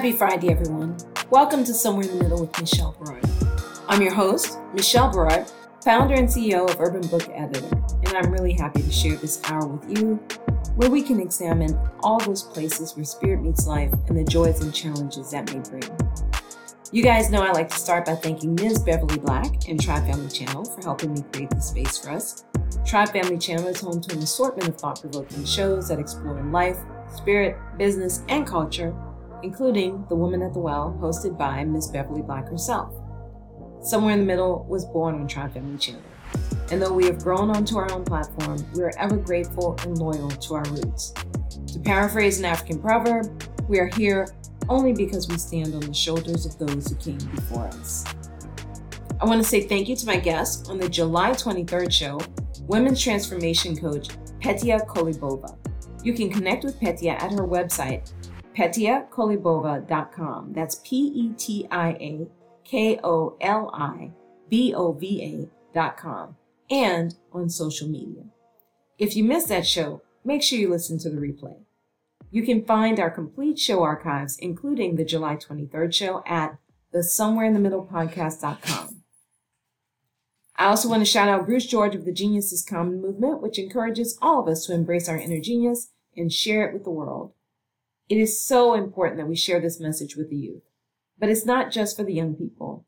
Happy Friday, everyone. Welcome to Somewhere in the Middle with Michelle Berard. I'm your host, Michelle Berard, founder and CEO of Urban Book Editor, and I'm really happy to share this hour with you where we can examine all those places where spirit meets life and the joys and challenges that may bring. You guys know I like to start by thanking Ms. Beverly Black and Tribe Family Channel for helping me create this space for us. Tribe Family Channel is home to an assortment of thought provoking shows that explore life, spirit, business, and culture, including The Woman at the Well, hosted by Ms. Beverly Black herself. Somewhere in the Middle was born on Tribe Family Channel. And though we have grown onto our own platform, we are ever grateful and loyal to our roots. To paraphrase an African proverb, we are here only because we stand on the shoulders of those who came before us. I want to say thank you to my guest on the July 23rd show, women's transformation coach Petia Kolibova. You can connect with Petia at her website, petiakolibova.com. That's P E T I A K O L I B O V A.com and on social media. If you missed that show, make sure you listen to the replay. You can find our complete show archives, including the July 23rd show, at the Somewhere in the Middle podcast.com. I also want to shout out Bruce George of the Genius is Common movement, which encourages all of us to embrace our inner genius and share it with the world. It is so important that we share this message with the youth, but it's not just for the young people.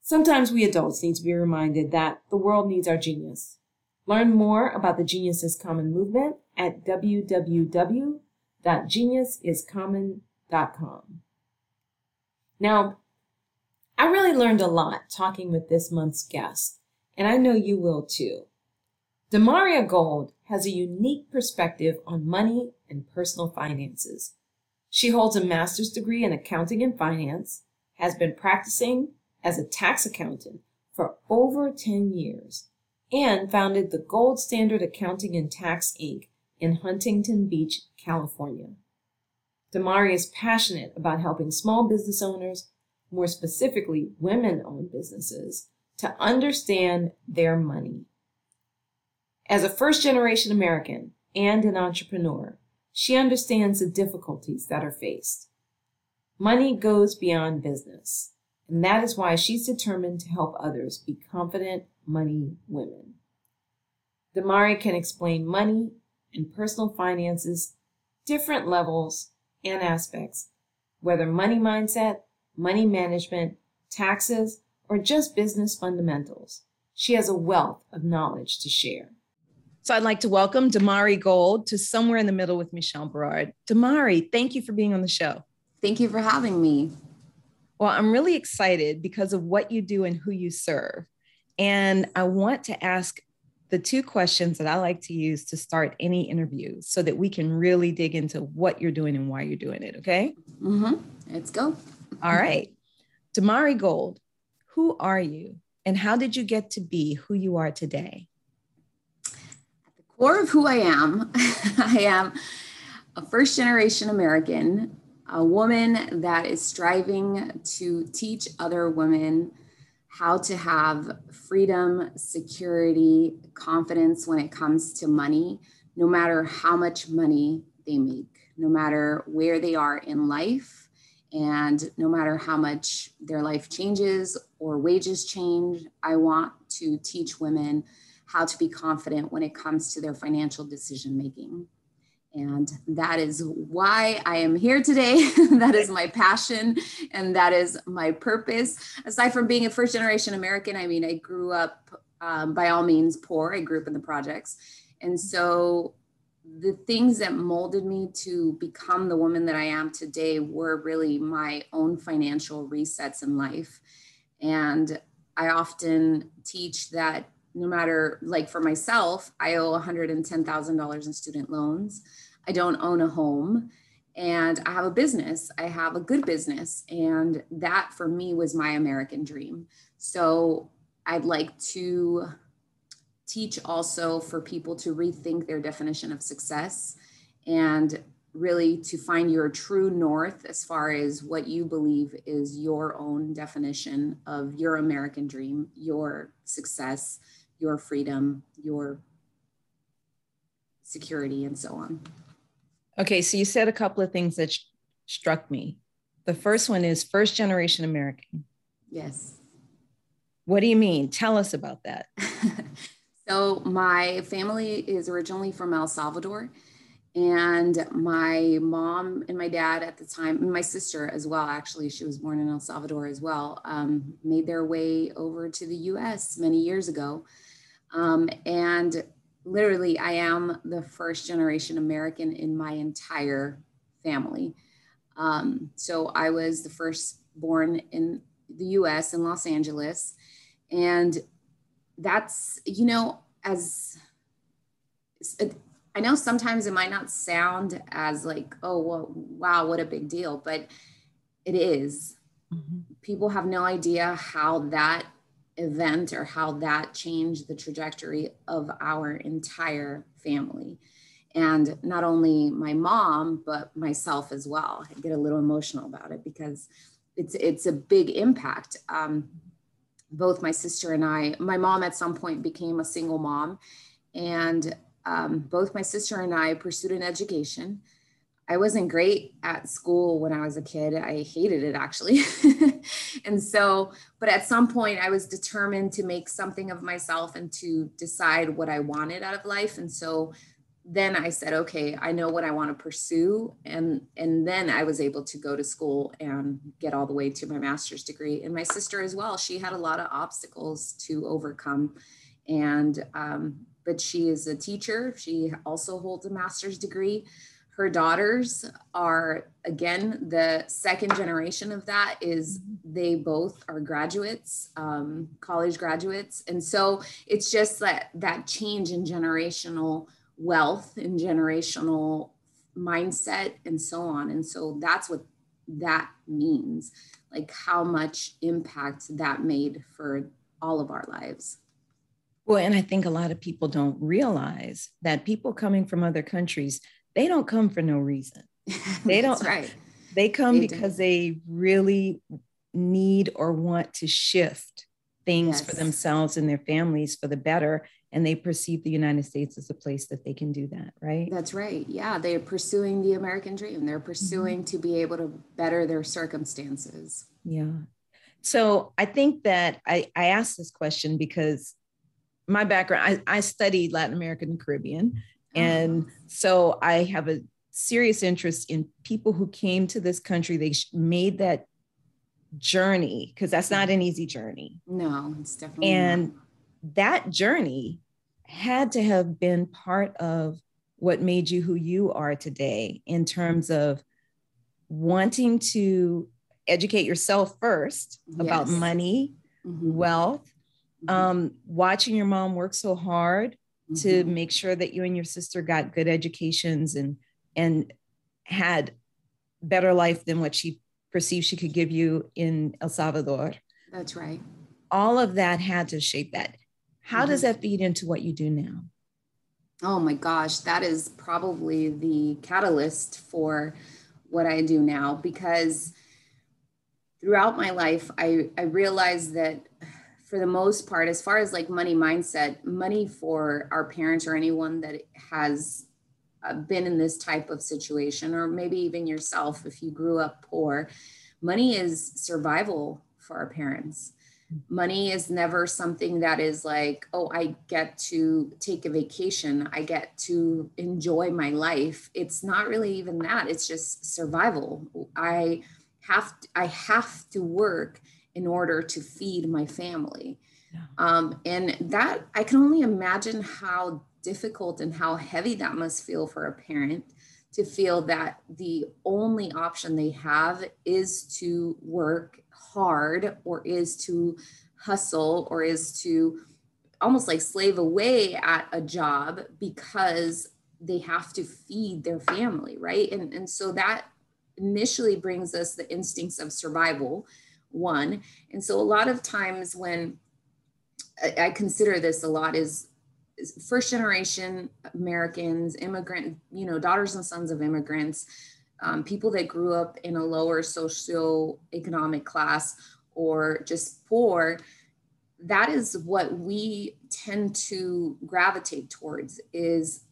Sometimes we adults need to be reminded that the world needs our genius. Learn more about the Genius is Common movement at www www.geniusiscommon.com. Now, I really learned a lot talking with this month's guest, and I know you will too. Demaria Gold has a unique perspective on money and personal finances. She holds a master's degree in accounting and finance, has been practicing as a tax accountant for over 10 years, and founded the Gold Standard Accounting and Tax Inc. in Huntington Beach, California. Demaria is passionate about helping small business owners, more specifically women owned businesses, to understand their money. As a first generation American and an entrepreneur, she understands the difficulties that are faced. Money goes beyond business, and that is why she's determined to help others be confident money women. Demaria can explain money and personal finances different levels and aspects, whether money mindset, money management, taxes, or just business fundamentals. She has a wealth of knowledge to share. So I'd like to welcome Damari Gold to Somewhere in the Middle with Michelle Berard. Damari, thank you for being on the show. Thank you for having me. Well, I'm really excited because of what you do and who you serve. And I want to ask the two questions that I like to use to start any interview so that we can really dig into what you're doing and why you're doing it. Okay. Mm-hmm. Let's go. All right. Damari Gold, who are you and how did you get to be who you are today? Core of who I am, I am a first generation American, a woman that is striving to teach other women how to have freedom, security, confidence when it comes to money, no matter how much money they make, no matter where they are in life, and no matter how much their life changes or wages change. I want to teach women how to be confident when it comes to their financial decision making. And that is why I am here today. that is my passion and that is my purpose. Aside from being a first generation American, I mean, I grew up um, by all means poor. I grew up in the projects. And so the things that molded me to become the woman that I am today were really my own financial resets in life. And I often teach that no matter, like for myself, I owe $110,000 in student loans. I don't own a home and I have a business. I have a good business. And that for me was my American dream. So I'd like to teach also for people to rethink their definition of success and really to find your true north as far as what you believe is your own definition of your American dream, your success, your freedom, your security, and so on. Okay, so you said a couple of things that sh- struck me. The first one is first generation American. Yes. What do you mean? Tell us about that. so, my family is originally from El Salvador, and my mom and my dad at the time, and my sister as well, actually, she was born in El Salvador as well, um, made their way over to the US many years ago. Um, and literally, I am the first generation American in my entire family. Um, so I was the first born in the US in Los Angeles. And that's, you know, as I know sometimes it might not sound as like, oh, well, wow, what a big deal, but it is. Mm-hmm. People have no idea how that event or how that changed the trajectory of our entire family. And not only my mom but myself as well. I get a little emotional about it because it's it's a big impact. Um, both my sister and i my mom at some point became a single mom and um, both my sister and i pursued an education i wasn't great at school when i was a kid i hated it actually and so but at some point i was determined to make something of myself and to decide what i wanted out of life and so then I said, okay, I know what I want to pursue. And, and then I was able to go to school and get all the way to my master's degree. And my sister as well, she had a lot of obstacles to overcome. And, um, but she is a teacher. She also holds a master's degree. Her daughters are, again, the second generation of that is they both are graduates, um, college graduates. And so it's just that, that change in generational wealth and generational mindset and so on. And so that's what that means, like how much impact that made for all of our lives. Well, and I think a lot of people don't realize that people coming from other countries, they don't come for no reason. They don't right. They come they because do. they really need or want to shift things yes. for themselves and their families for the better and they perceive the United States as a place that they can do that, right? That's right. Yeah, they're pursuing the American dream. They're pursuing mm-hmm. to be able to better their circumstances. Yeah. So I think that I, I asked this question because my background, I, I studied Latin American and Caribbean. Oh. And so I have a serious interest in people who came to this country. They made that journey because that's not an easy journey. No, it's definitely and not that journey had to have been part of what made you who you are today in terms of wanting to educate yourself first yes. about money, mm-hmm. wealth, mm-hmm. Um, watching your mom work so hard mm-hmm. to make sure that you and your sister got good educations and and had better life than what she perceived she could give you in El Salvador. That's right. All of that had to shape that. How does mm-hmm. that feed into what you do now? Oh my gosh, that is probably the catalyst for what I do now because throughout my life, I, I realized that for the most part, as far as like money mindset, money for our parents or anyone that has uh, been in this type of situation, or maybe even yourself if you grew up poor, money is survival for our parents. Money is never something that is like oh i get to take a vacation. I get to enjoy my life. It's not really even that. It's just survival. I have to, i have to work in order to feed my family yeah. um, and that i can only imagine how difficult and how heavy that must feel for a parent to feel that the only option they have is to work hard or is to hustle or is to almost like slave away at a job because they have to feed their family, right? And, and so that initially brings us the instincts of survival, one. And so a lot of times when I, consider this a lot is first generation Americans, immigrant, you know, daughters and sons of immigrants, um, people that grew up in a lower socio-economic class or just poor, that is what we tend to gravitate towards is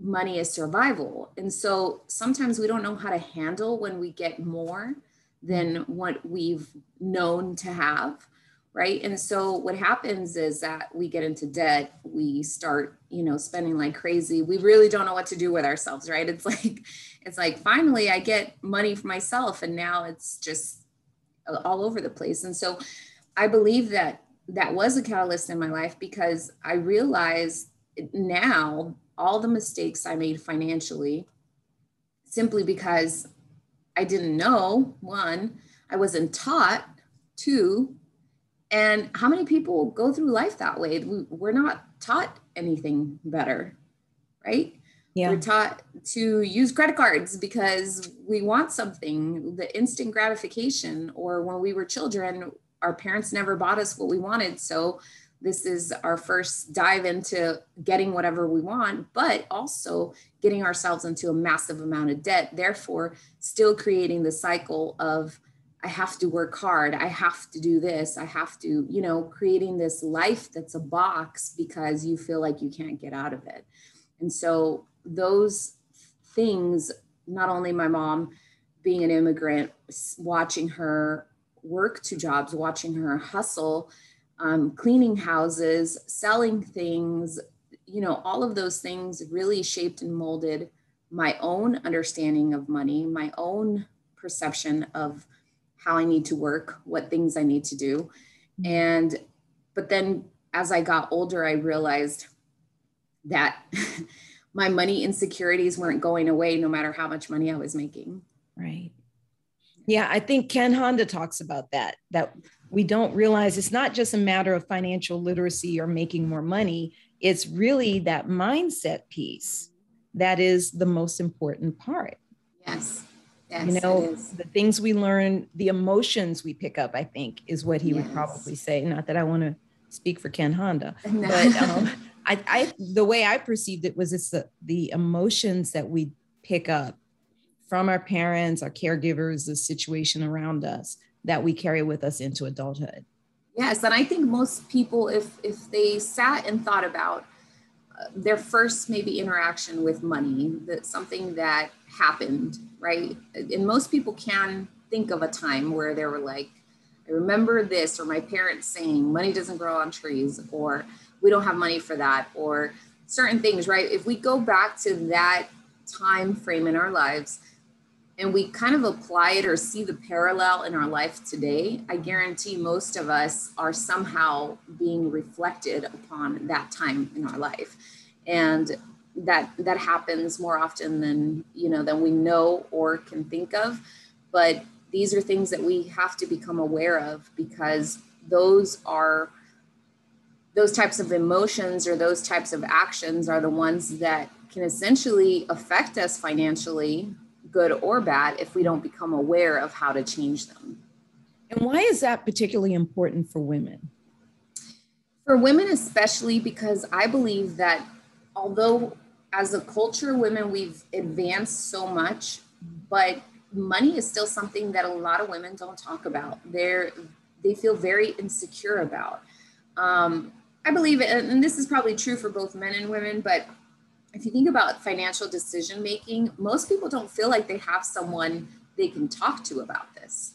money as survival. And so sometimes we don't know how to handle when we get more than what we've known to have right? And so what happens is that we get into debt we start you know spending like crazy. We really don't know what to do with ourselves right? It's like it's like finally i get money for myself and now it's just all over the place. And so i believe that that was a catalyst in my life because i realized now all the mistakes i made financially simply because i didn't know one i wasn't taught two and how many people go through life that way? We're not taught anything better, right? Yeah. We're taught to use credit cards because we want something, the instant gratification, or when we were children, our parents never bought us what we wanted. So this is our first dive into getting whatever we want, but also getting ourselves into a massive amount of debt, therefore, still creating the cycle of I have to work hard. I have to do this. I have to, you know, creating this life that's a box because you feel like you can't get out of it. And so those things, not only my mom being an immigrant, watching her work two jobs, watching her hustle, um, cleaning houses, selling things, you know, all of those things really shaped and molded my own understanding of money, my own perception of how I need to work, what things I need to do. Mm-hmm. And, but then as I got older, I realized that my money insecurities weren't going away no matter how much money I was making. Right. Yeah, I think Ken Honda talks about that, that we don't realize it's not just a matter of financial literacy or making more money. It's really that mindset piece that is the most important part. Yes. Yes, you know, the things we learn, the emotions we pick up, I think is what he yes. would probably say. Not that I want to speak for Ken Honda, no. but um, I, I, the way I perceived it was it's the, the emotions that we pick up from our parents, our caregivers, the situation around us that we carry with us into adulthood. Yes, and I think most people, if if they sat and thought about uh, their first maybe interaction with money, that something that happened right? And most people can think of a time where they were like, I remember this, or my parents saying, money doesn't grow on trees, or we don't have money for that, or certain things, right? If we go back to that time frame in our lives and we kind of apply it or see the parallel in our life today, I guarantee most of us are somehow being reflected upon that time in our life. And that that happens more often than you know than we know or can think of but these are things that we have to become aware of because those are those types of emotions or those types of actions are the ones that can essentially affect us financially good or bad if we don't become aware of how to change them and why is that particularly important for women for women especially because i believe that although as a culture, women, we've advanced so much, but money is still something that a lot of women don't talk about. They're they feel very insecure about. Um, I believe, and this is probably true for both men and women, but if you think about financial decision making, most people don't feel like they have someone they can talk to about this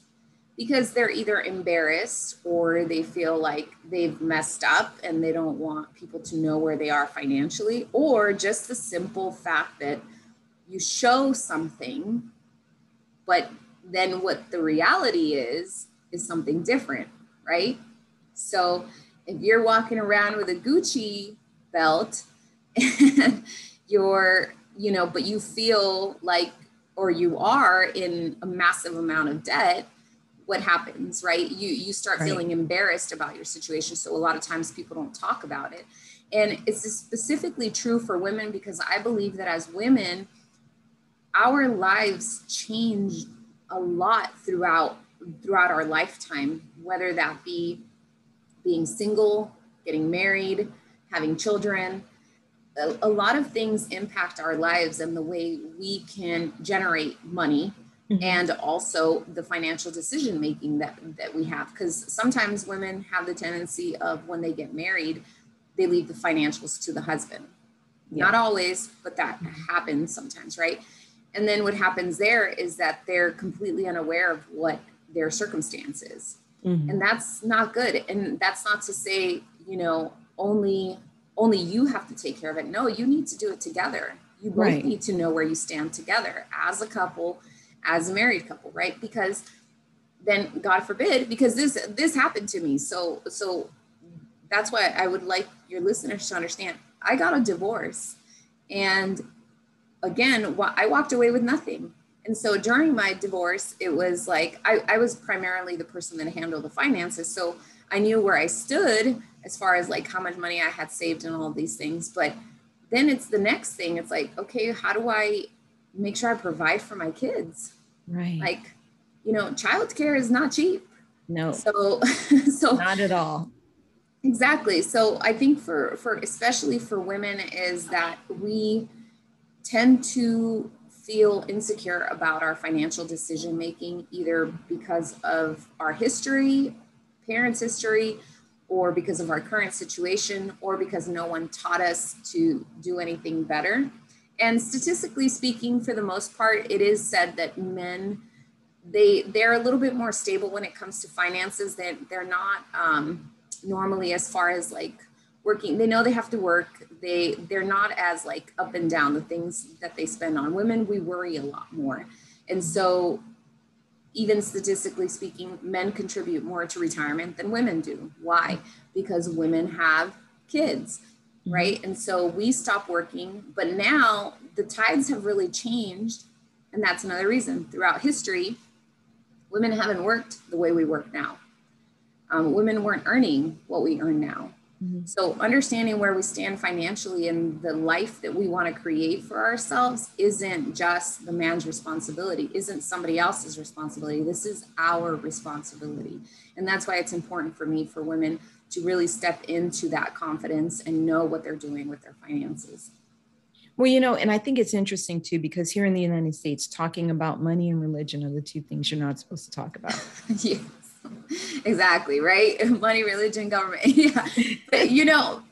because they're either embarrassed or they feel like they've messed up and they don't want people to know where they are financially, or just the simple fact that you show something, but then what the reality is, is something different, right? So if you're walking around with a Gucci belt you're, you know, but you feel like, or you are in a massive amount of debt, what happens right? You you start right. feeling embarrassed about your situation so a lot of times people don't talk about it. And it's specifically true for women? Because i believe that as women our lives change a lot throughout throughout our lifetime whether that be being single getting married having children a, a lot of things impact our lives and the way we can generate money Mm-hmm. and also the financial decision making that that we have because sometimes women have the tendency of when they get married they leave the financials to the husband yeah. not always but that happens sometimes right and then what happens there is that they're completely unaware of what their circumstances. Mm-hmm. And that's not good. And that's not to say, you know, only only you have to take care of it. No, you need to do it together. You both right. need to know where you stand together as a couple, as a married couple, right? Because then God forbid, because this this happened to me. So so that's why I would like your listeners to understand. I got a divorce and again, I walked away with nothing. And so during my divorce, it was like I, I was primarily the person that handled the finances. So I knew where I stood as far as like how much money I had saved and all these things. But then it's the next thing. It's like, okay, how do I make sure I provide for my kids? Right. Like, you know, childcare is not cheap. No. So so not at all. Exactly. So I think for for especially for women is that we tend to feel insecure about our financial decision making, either because of our history, parents' history, or because of our current situation, or because no one taught us to do anything better. And statistically speaking, for the most part, it is said that men they they're a little bit more stable when it comes to finances. That they're, they're not um, normally as far as like working they know they have to work they they're not as like up and down the things that they spend on women we worry a lot more and so even statistically speaking men contribute more to retirement than women do. Why? Because women have kids mm-hmm. right? And so we stop working but now the tides have really changed and that's another reason. Throughout history women haven't worked the way we work now. Um, women weren't earning what we earn now Mm-hmm. So, understanding where we stand financially and the life that we want to create for ourselves isn't just the man's responsibility, isn't somebody else's responsibility. This is our responsibility. And that's why it's important for me, for women, to really step into that confidence and know what they're doing with their finances. Well, you know, and I think it's interesting too, because here in the United States, talking about money and religion are the two things you're not supposed to talk about. yeah. Exactly right? Money religion government yeah. But, you know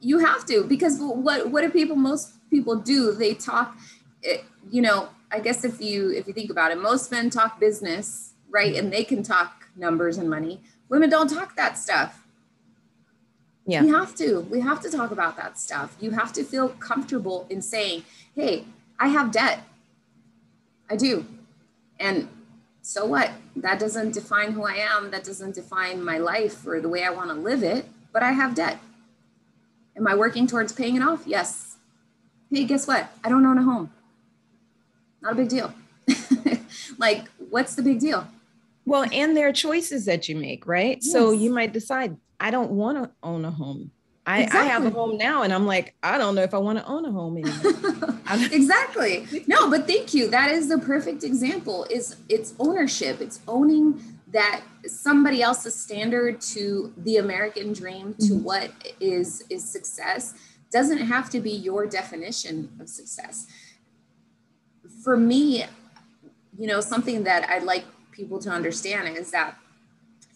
you have to because what what do people most people do? They talk eh, you know i guess if you if you think about it most men talk business right? And they can talk numbers and money. Women don't talk that stuff. Yeah. We have to we have to talk about that stuff. You have to feel comfortable in saying hey i have debt. I do. And so what? That doesn't define who I am. That doesn't define my life or the way I want to live it, but I have debt. Am I working towards paying it off? Yes. Hey, guess what? I don't own a home. Not a big deal. like, what's the big deal? Well, and there are choices that you make, right? Yes. So you might decide, I don't want to own a home. I, exactly. I have a home now and I'm like, I don't know if I want to own a home anymore. exactly. No, but thank you. That is the perfect example. Is it's ownership. It's owning that somebody else's standard to the American dream, to mm-hmm. what is is success, doesn't have to be your definition of success. For me, you know, something that I'd like people to understand is that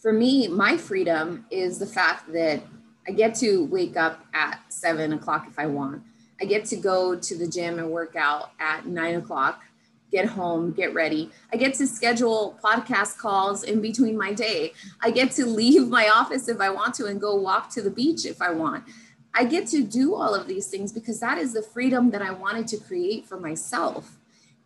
for me, my freedom is the fact that I get to wake up at seven o'clock if I want. I get to go to the gym and work out at nine o'clock, get home, get ready. I get to schedule podcast calls in between my day. I get to leave my office if I want to and go walk to the beach if I want. I get to do all of these things because that is the freedom that I wanted to create for myself.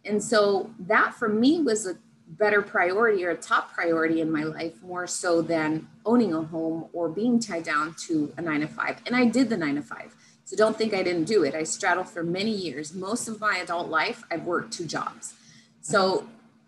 And so that for me was a better priority or a top priority in my life more so than owning a home or being tied down to a nine to five. And I did the nine to five. So don't think I didn't do it. I straddled for many years. Most of my adult life, I've worked two jobs. So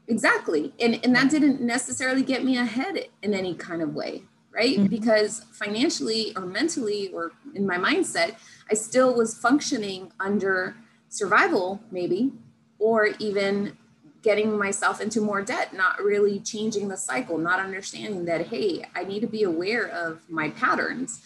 exactly. And, and that didn't necessarily get me ahead in any kind of way, right? Mm-hmm. Because financially or mentally or in my mindset, I still was functioning under survival, maybe, or even getting myself into more debt, not really changing the cycle, not understanding that, hey, I need to be aware of my patterns.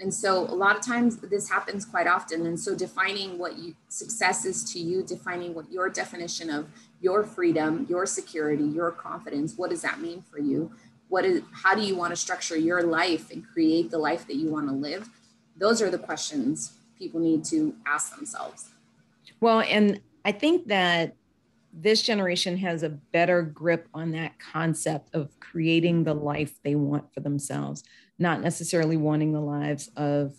And so a lot of times this happens quite often. And so defining what you, success is to you, defining what your definition of your freedom, your security, your confidence, what does that mean for you? What is, how do you want to structure your life and create the life that you want to live? Those are the questions people need to ask themselves. Well, and I think that this generation has a better grip on that concept of creating the life they want for themselves, not necessarily wanting the lives of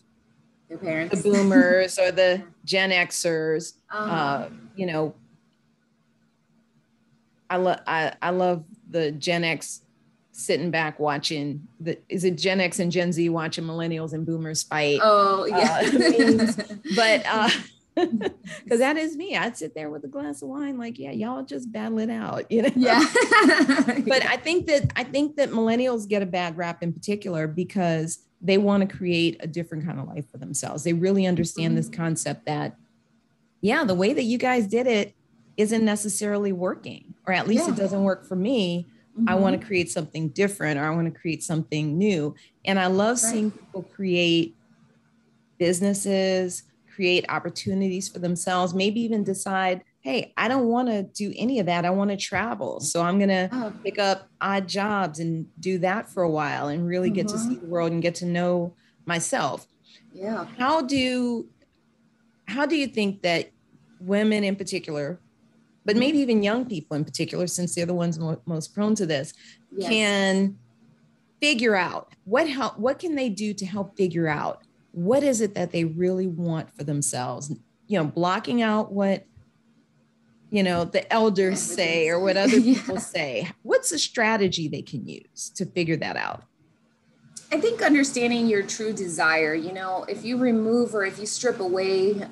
their parents, the boomers or the Gen Xers. Uh-huh. Uh, you know, I love I, I love the Gen X sitting back watching the is it Gen X and Gen Z watching millennials and boomers fight. Oh yeah. Uh, but uh because that is me. I'd sit there with a glass of wine, like, yeah, y'all just battle it out, you know. Yeah. but I think that I think that millennials get a bad rap in particular because they want to create a different kind of life for themselves. They really understand mm-hmm. this concept that, yeah, the way that you guys did it isn't necessarily working, or at least yeah. it doesn't work for me. Mm-hmm. I want to create something different, or I want to create something new. And I love right. seeing people create businesses create opportunities for themselves, maybe even decide, hey, I don't want to do any of that. I want to travel. So I'm going to oh. pick up odd jobs and do that for a while and really get to see mm-hmm. the world and get to know myself. Yeah. How do how do you think that women in particular, but maybe even young people in particular, since they're the ones mo- most prone to this, yes. can figure out what help what can they do to help figure out what is it that they really want for themselves? You know blocking out what you know the elders say or what other people yeah. say. What's a strategy they can use to figure that out? I think understanding your true desire you know if you remove or if you strip away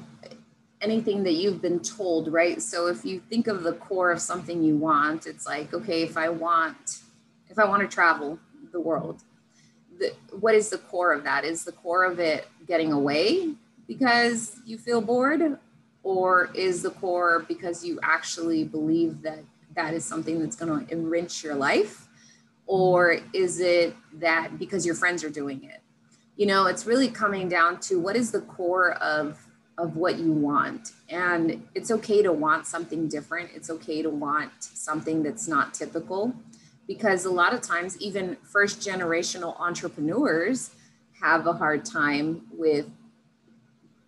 anything that you've been told right? So if you think of the core of something you want it's like okay if i want if i want to travel the world the, what is the core of that? Is the core of it getting away because you feel bored? Or is the core because you actually believe that that is something that's going to enrich your life? Or is it that because your friends are doing it? You know, it's really coming down to what is the core of of what you want. And it's okay to want something different. It's okay to want something that's not typical because a lot of times even first generational entrepreneurs have a hard time with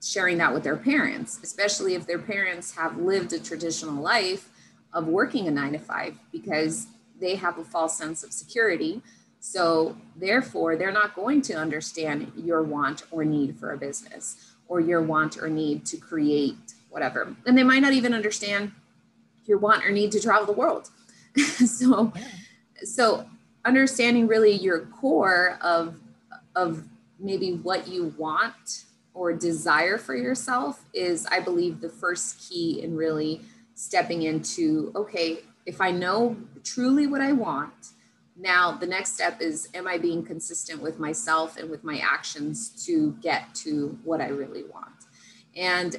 sharing that with their parents especially if their parents have lived a traditional life of working a 9 to 5 because they have a false sense of security. So therefore they're not going to understand your want or need for a business or your want or need to create whatever. And they might not even understand your want or need to travel the world. So yeah so understanding really your core of of maybe what you want or desire for yourself is i believe the first key in really stepping into okay if i know truly what i want now the next step is am i being consistent with myself and with my actions to get to what i really want? And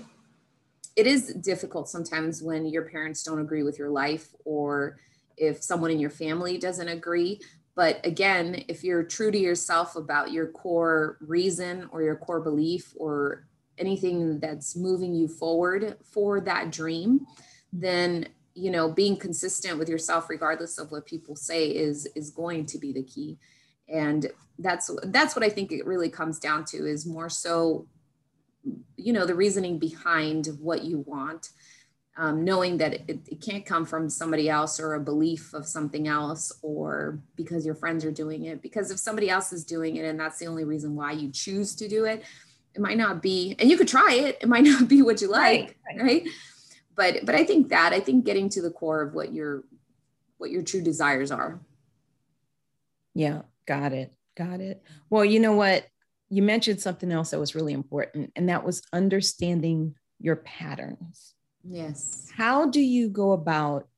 it is difficult sometimes when your parents don't agree with your life or if someone in your family doesn't agree. But again, if you're true to yourself about your core reason or your core belief or anything that's moving you forward for that dream, then you know being consistent with yourself regardless of what people say is is going to be the key and that's that's what i think it really comes down to is more so you know the reasoning behind what you want um, knowing that it, it, can't come from somebody else or a belief of something else or because your friends are doing it. Because if somebody else is doing it and that's the only reason why you choose to do it it might not be and you could try it it might not be what you like right, right. right? but but i think that i think getting to the core of what your what your true desires are. Yeah got it got it. Well you know what? You mentioned something else that was really important and that was understanding your patterns Yes. How do you go about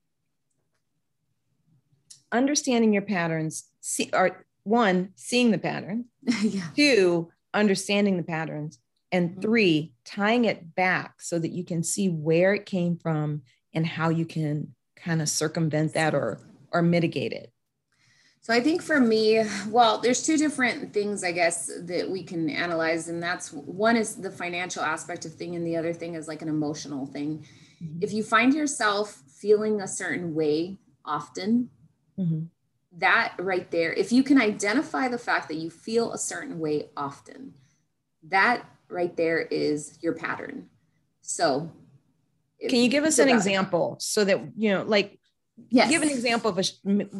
understanding your patterns? See, or one, seeing the pattern. yeah. Two, understanding the patterns. And mm-hmm. three, tying it back so that you can see where it came from and how you can kind of circumvent that or or mitigate it. So I think for me, well, there's two different things I guess that we can analyze, and that's one is the financial aspect of thing, and the other thing is like an emotional thing. Mm-hmm. If you find yourself feeling a certain way often, mm-hmm. that right there, if you can identify the fact that you feel a certain way often, that right there is your pattern. So Can you give us an example so that, you know, like, yes. give an example of a,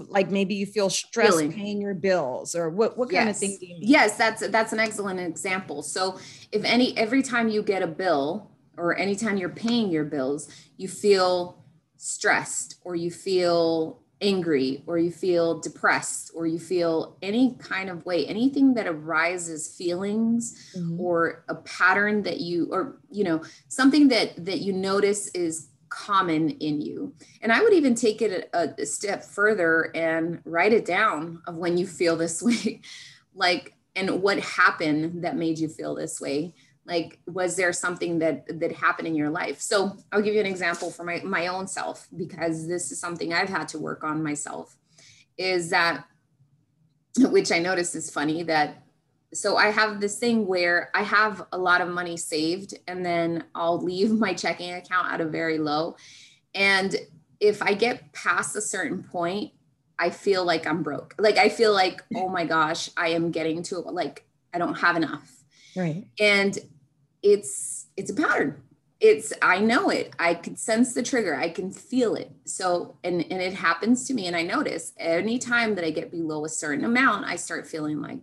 like maybe you feel stressed Feeling. paying your bills or what, what kind of Yes. thing do you mean? Yes, that's that's an excellent example. So if any every time you get a bill or anytime you're paying your bills, you feel stressed or you feel angry or you feel depressed or you feel any kind of way, anything that arises feelings Mhm. or a pattern that you or you know something that that you notice is common in you. And i would even take it a, a step further and write it down of when you feel this way. Like and what happened that made you feel this way? Like was there something that that happened in your life? So i'll give you an example for my my own self because this is something i've had to work on myself is that which i notice is funny that so I have this thing where I have a lot of money saved and then I'll leave my checking account at a very low. And if I get past a certain point, I feel like I'm broke. Like I feel like, oh my gosh, I am getting to like I don't have enough. Right. And it's it's a pattern. It's I know it. I can sense the trigger. I can feel it. So and and it happens to me and I notice anytime that I get below a certain amount, I start feeling like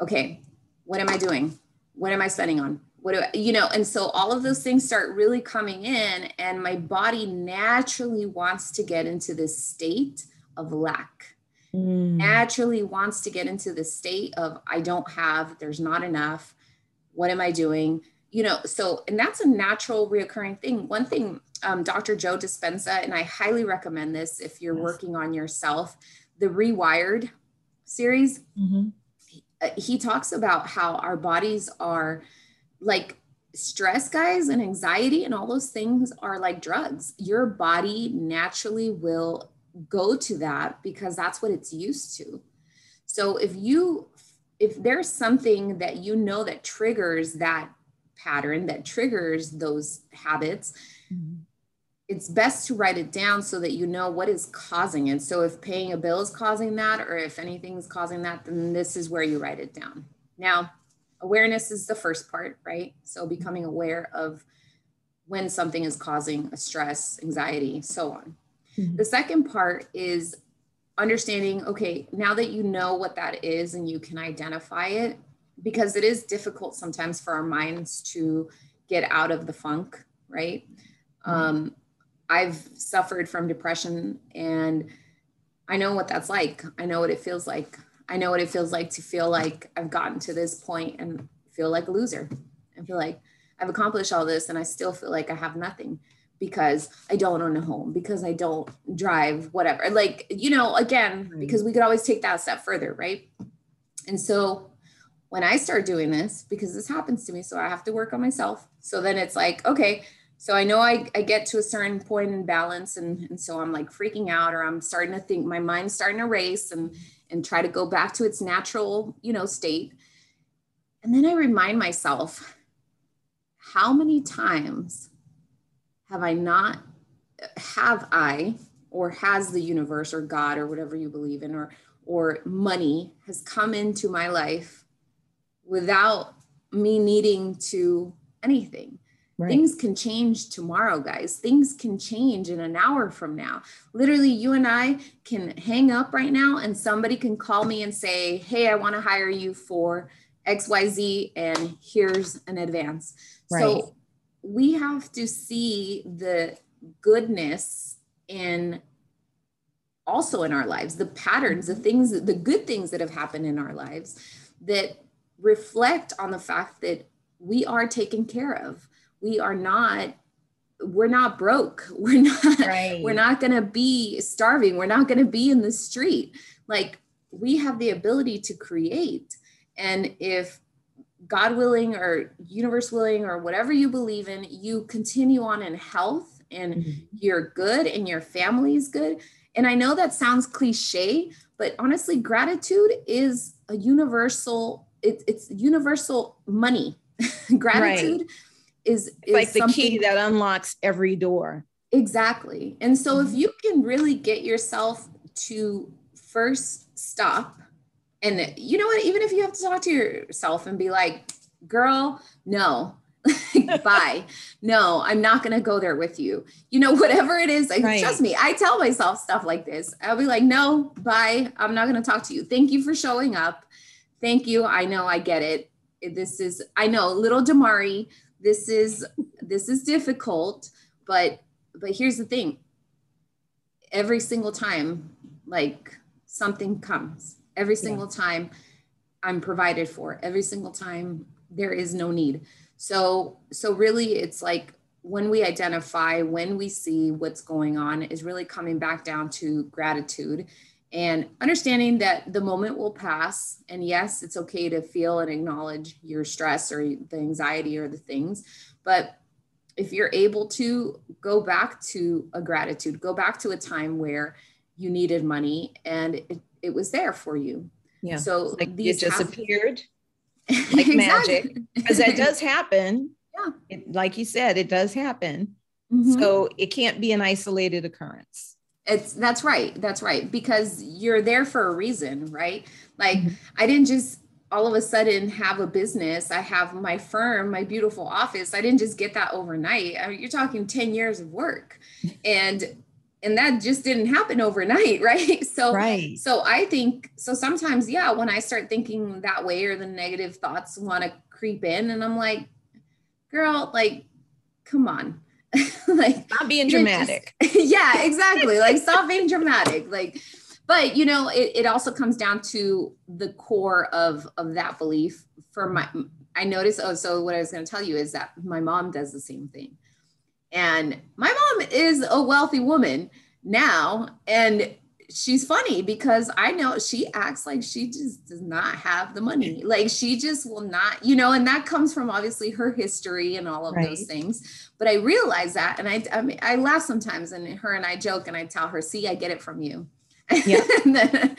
okay, what am I doing? What am I spending on? What do I, you know? And so all of those things start really coming in, and my body naturally wants to get into this state of lack, Mm. naturally wants to get into the state of I don't have, there's not enough. What am I doing? You know, so, and that's a natural reoccurring thing. One thing, um, Dr. Joe Dispenza, and I highly recommend this if you're Yes. working on yourself, the Rewired series Mhm. Uh, he talks about how our bodies are like stress guys and anxiety and all those things are like drugs your body naturally will go to that because that's what it's used to so if you if there's something that you know that triggers that pattern that triggers those habits. It's best to write it down so that you know what is causing it. So if paying a bill is causing that, or if anything's causing that, then this is where you write it down. Now, awareness is the first part, right? So becoming aware of when something is causing a stress, anxiety, so on. Mhm. The second part is understanding, okay, now that you know what that is and you can identify it, because it is difficult sometimes for our minds to get out of the funk, right? Um, I've suffered from depression and I know what that's like. I know what it feels like. I know what it feels like to feel like I've gotten to this point and feel like a loser. I feel like I've accomplished all this and I still feel like I have nothing because I don't own a home, because I don't drive, whatever. Like, you know, again, because we could always take that step further, right? And so when I start doing this, because this happens to me, so I have to work on myself. So then it's like, okay, so I know I, I get to a certain point in balance and, and so I'm like freaking out or I'm starting to think my mind's starting to race and and try to go back to its natural, you know, state. And then I remind myself, how many times have I not have I or has the universe or God or whatever you believe in or or money has come into my life without me needing to anything. Right. Things can change tomorrow, guys. Things can change in an hour from now. Literally, you and I can hang up right now and somebody can call me and say, Hey, I want to hire you for XYZ, and here's an advance. Right. So we have to see the goodness in also in our lives, the patterns, the mm-hmm. things, the good things that have happened in our lives that reflect on the fact that we are taken care of. We are not, we're not broke. We're not, Right. we're not going to be starving. We're not going to be in the street. Like we have the ability to create. And if God willing or universe willing or whatever you believe in, you continue on in health and Mhm. you're good and your family is good. And I know that sounds cliche, but honestly, gratitude is a universal, it, it's universal money. gratitude is, is like the key that unlocks every door. Exactly. And so if Mhm. you can really get yourself to first stop and you know what even if you have to talk to yourself and be like, "Girl, no." bye. No, I'm not going to go there with you. You know, whatever it is, like, Right. trust me, I tell myself stuff like this. I'll be like, no, bye. I'm not going to talk to you. Thank you for showing up. Thank you. I know I get it. This is, I know, little Damari, this is, this is difficult, but, but here's the thing. Every single time, like something comes, every single time I'm provided for, every single time there is no need. So, so really it's like when we identify, when we see what's going on is really coming back down to gratitude and understanding that the moment will pass. And yes, it's okay to feel and acknowledge your stress or the anxiety or the things. But if you're able to go back to a gratitude, go back to a time where you needed money and it, it was there for you. Yeah. So like it just appeared like magic because that does happen. Yeah. It, like you said, it does happen. Mhm. So it can't be an isolated occurrence. It's that's right. That's right. Because you're there for a reason, right? Like Mhm. I didn't just all of a sudden have a business. I have my firm, my beautiful office. I didn't just get that overnight. I mean, you're talking 10 years of work. And and that just didn't happen overnight, right? So right. so I think so sometimes, yeah, when I start thinking that way or the negative thoughts want to creep in and I'm like, girl, like, come on. like Not being dramatic. just- yeah, exactly. Like stop being dramatic. Like, but you know, it, it also comes down to the core of of that belief. For my I noticed, oh, so what I was gonna tell you is that my mom does the same thing. And my mom is a wealthy woman now. And she's funny because I know she acts like she just does not have the money. Like she just will not, you know, and that comes from obviously her history and all of those things. But I realize that, and I, I mean, I laugh sometimes, and her and I joke, and I tell her, "See, I get it from you." Yeah.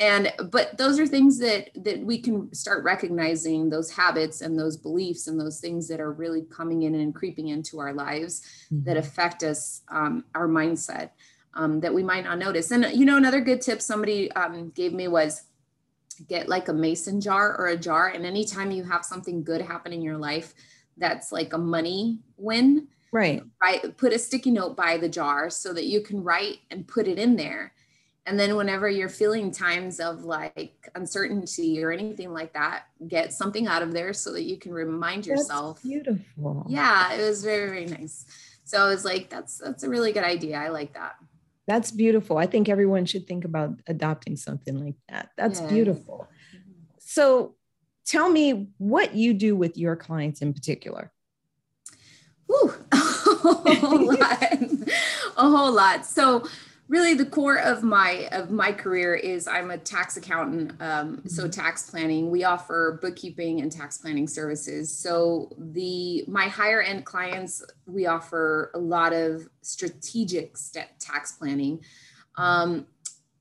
and but those are things that that we can start recognizing those habits and those beliefs and those things that are really coming in and creeping into our lives that affect us um, our mindset um, that we might not notice and you know another good tip somebody um, gave me was get like a mason jar or a jar and anytime you have something good happen in your life that's like a money win Right. Right. put a sticky note by the jar so that you can write and put it in there and then whenever you're feeling times of like uncertainty or anything like that get something out of there so that you can remind yourself That's beautiful. yeah it was very very nice so i was like that's that's a really good idea i like that That's beautiful. I think everyone should think about adopting something like that. That's Yes. beautiful. Mm-hmm. So tell me what you do with your clients in particular. Whew, a whole lot a whole lot so really the core of my of my career is i'm a tax accountant um, so tax planning. We offer bookkeeping and tax planning services. So the my higher end clients we offer a lot of strategic st- tax planning. Um,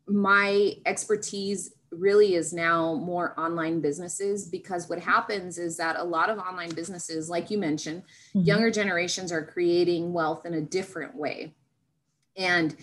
my expertise really is now more online businesses because what happens is that a lot of online businesses like you mentioned Mhm. younger generations are creating wealth in a different way. And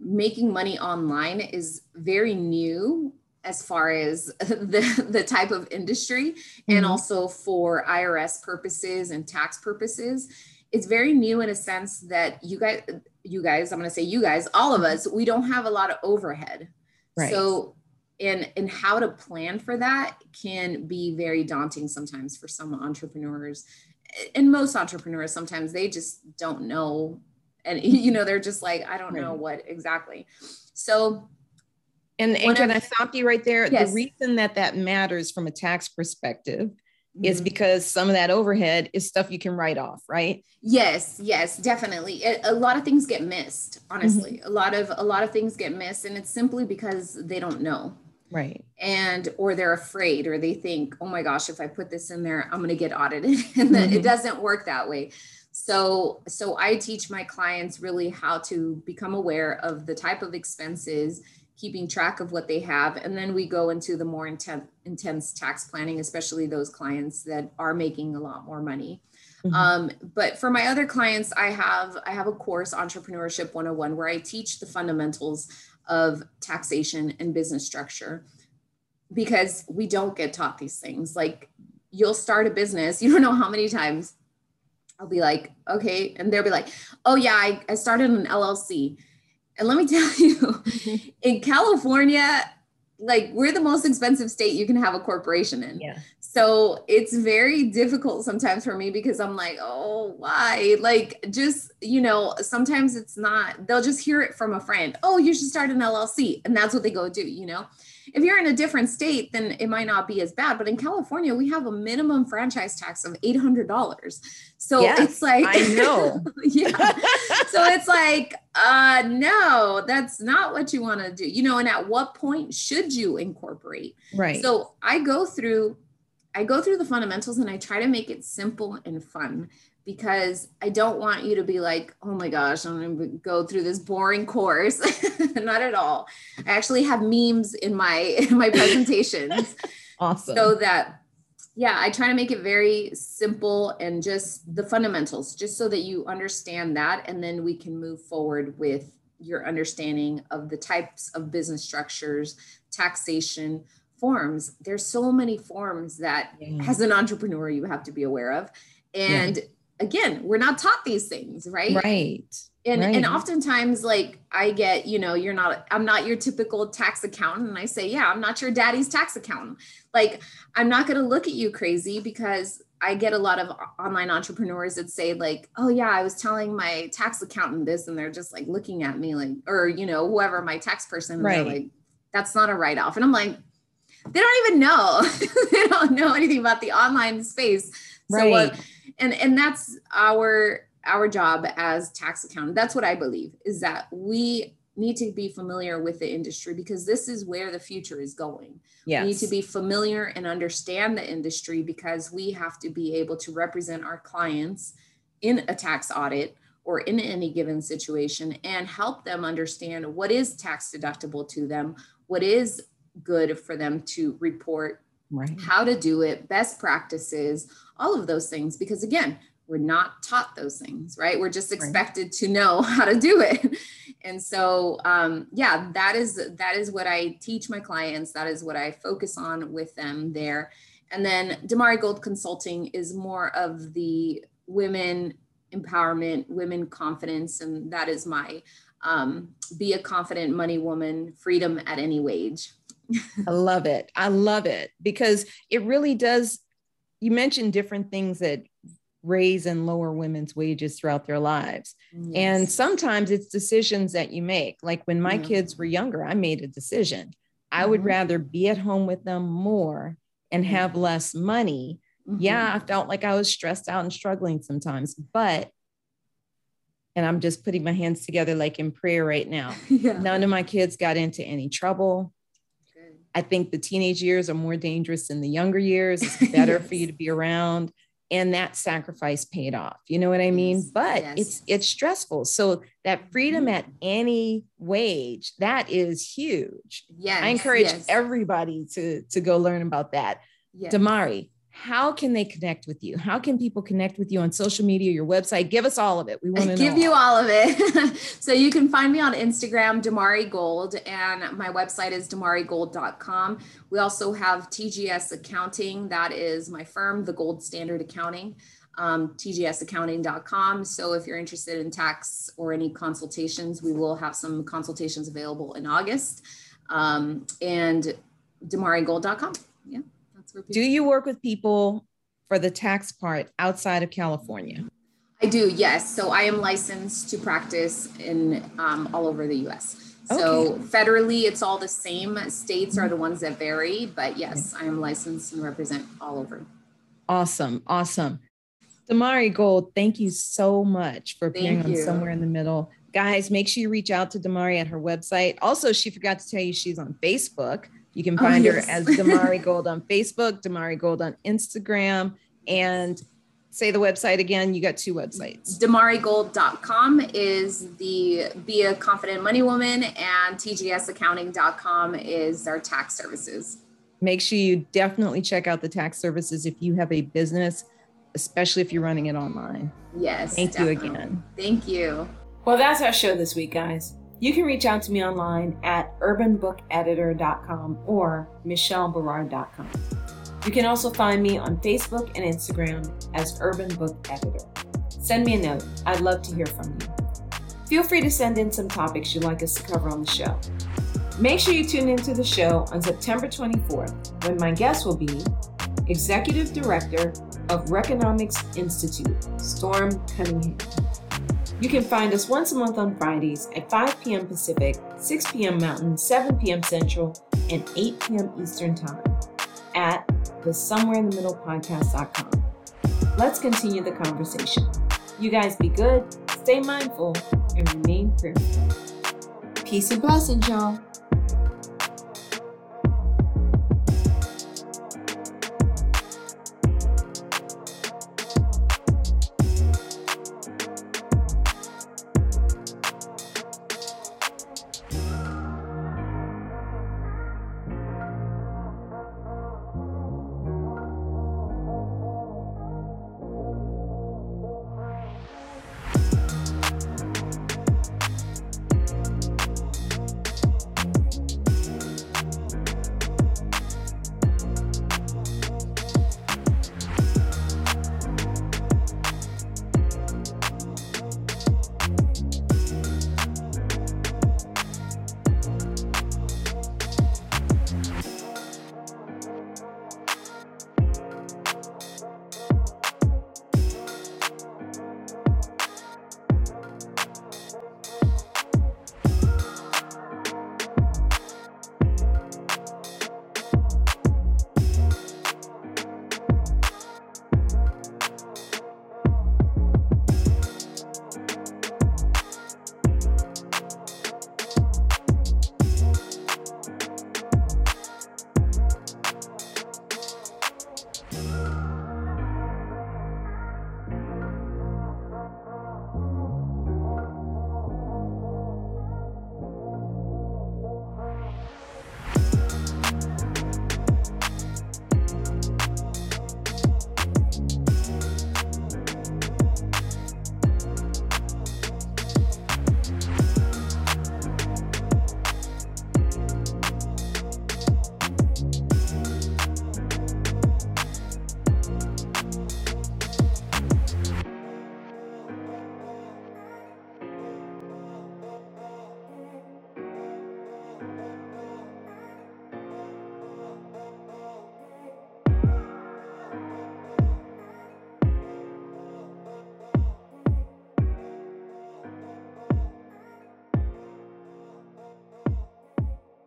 making money online is very new as far as the, the type of industry and Mhm. also for irs purposes and tax purposes it's very new in a sense that you guys you guys i'm going to say you guys all of us we don't have a lot of overhead Right. so and and how to plan for that can be very daunting sometimes for some entrepreneurs and most entrepreneurs sometimes they just don't know and you know they're just like i don't know what exactly so And, and can of- I stop you right there? Yes. The reason that that matters from a tax perspective is mhm. because some of that overhead is stuff you can write off, right? yes yes definitely a, a lot of things get missed honestly Mm-hmm. a lot of a lot of things get missed and it's simply because they don't know Right. and or they're afraid or they think oh my gosh if i put this in there i'm going to get audited and then it doesn't work that way so so i teach my clients really how to become aware of the type of expenses keeping track of what they have and then we go into the more intense intense tax planning especially those clients that are making a lot more money Mhm. um, but for my other clients i have i have a course entrepreneurship 101 where i teach the fundamentals of taxation and business structure because we don't get taught these things like you'll start a business you don't know how many times I'll be like, okay. And they'll be like, oh, yeah, I, I started an LLC. And let me tell you, in California, like we're the most expensive state you can have a corporation in. Yeah. So it's very difficult sometimes for me because I'm like, oh, why? Like, just, you know, sometimes it's not, they'll just hear it from a friend. Oh, you should start an LLC. And that's what they go do, you know? If you're in a different state, then it might not be as bad. But in California, we have a minimum franchise tax of $800. So Yes, it's like, I know. yeah. So it's like, uh, no, that's not what you want to do, you know? And at what point should you incorporate? right. So I go through I go through the fundamentals and I try to make it simple and fun because I don't want you to be like, oh my gosh, I'm going to go through this boring course. Not at all. I actually have memes in my in my presentations awesome. so that yeah, I try to make it very simple and just the fundamentals just so that you understand that and then we can move forward with your understanding of the types of business structures, taxation, forms there's so many forms that Yeah. as an entrepreneur you have to be aware of and again we're not taught these things right right. and and oftentimes like i get you know you're not i'm not your typical tax accountant and i say yeah i'm not your daddy's tax accountant like i'm not going to look at you crazy because i get a lot of online entrepreneurs that say like oh yeah i was telling my tax accountant this and they're just like looking at me like or you know whoever my tax person Right. like that's not a write-off and i'm like they don't even know they don't know anything about the online space so right. what and and that's our our job as tax accountant that's what i believe is that we need to be familiar with the industry because this is where the future is going yes. we need to be familiar and understand the industry because we have to be able to represent our clients in a tax audit or in any given situation and help them understand what is tax deductible to them what is good for them to report right. how to do it, best practices, all of those things. Because again, we're not taught those things, right? We're just Right. expected to know how to do it. And so, um, yeah, that is that is what I teach my clients. That is what I focus on with them there. And then Damari Gold Consulting is more of the women empowerment, women confidence, and that is my um, be a confident money woman, freedom at any wage. I love it. I love it because it really does. You mentioned different things that raise and lower women's wages throughout their lives. And sometimes it's decisions that you make. Like when my kids were younger, I made a decision. I would Mhm. rather be at home with them more and Mhm. have less money. Yeah, I felt like I was stressed out and struggling sometimes, but, and I'm just putting my hands together like in prayer right now. yeah. None of my kids got into any trouble. I think the teenage years are more dangerous than the younger years. It's better for you to be around. And that sacrifice paid off. You know what I mean? Yes, But yes. it's it's stressful. So that freedom Mhm. at any wage, that is huge. Yes. I encourage yes, everybody to to go learn about that. yes. Damari, how can they connect with you? How can people connect with you on social media, your website? Give us all of it. We want to give know. you all of it. so you can find me on Instagram, Damari Gold, and my website is damarigold.com. We also have TGS Accounting. That is my firm, the Gold Standard Accounting, um, tgsaccounting.com. So if you're interested in tax or any consultations, we will have some consultations available in August. Um, and damarigold.com. Yeah, people. Do you work with people for the tax part outside of California? I do, yes. So I am licensed to practice in um, all over the US. So federally, it's all the same. States are the ones that vary, but yes, I am licensed and represent all over. Awesome. Awesome. Damari Gold, thank you so much for being on. Somewhere in the Middle. Guys, make sure you reach out to Damari at her website. Also, she forgot to tell you she's on Facebook. You can Oh, find her yes. as Damari Gold on Facebook, Damari Gold on Instagram, and say the website again. You got two websites. damarigold.com is the Be a Confident Money Woman, and tgsaccounting.com is our tax services. Make sure you definitely check out the tax services if you have a business, especially if you're running it online. Yes. Thank you again. Thank you. Well, that's our show this week, guys. You can reach out to me online at urbanbookeditor.com or michelleberard.com. You can also find me on Facebook and Instagram as Urban Book Editor. Send me a note. I'd love to hear from you. Feel free to send in some topics you'd like us to cover on the show. Make sure you tune into the show on September 24th when my guest will be Executive Director of Reconomics Institute, Storm Cunningham. You can find us once a month on Fridays at 5 p.m. Pacific, 6 p.m. Mountain, 7 p.m. Central, and 8 p.m. Eastern Time at the Somewhere in the Middle podcast.com. Let's continue the conversation. You guys be good, stay mindful, and remain prayerful. Peace and blessings, y'all.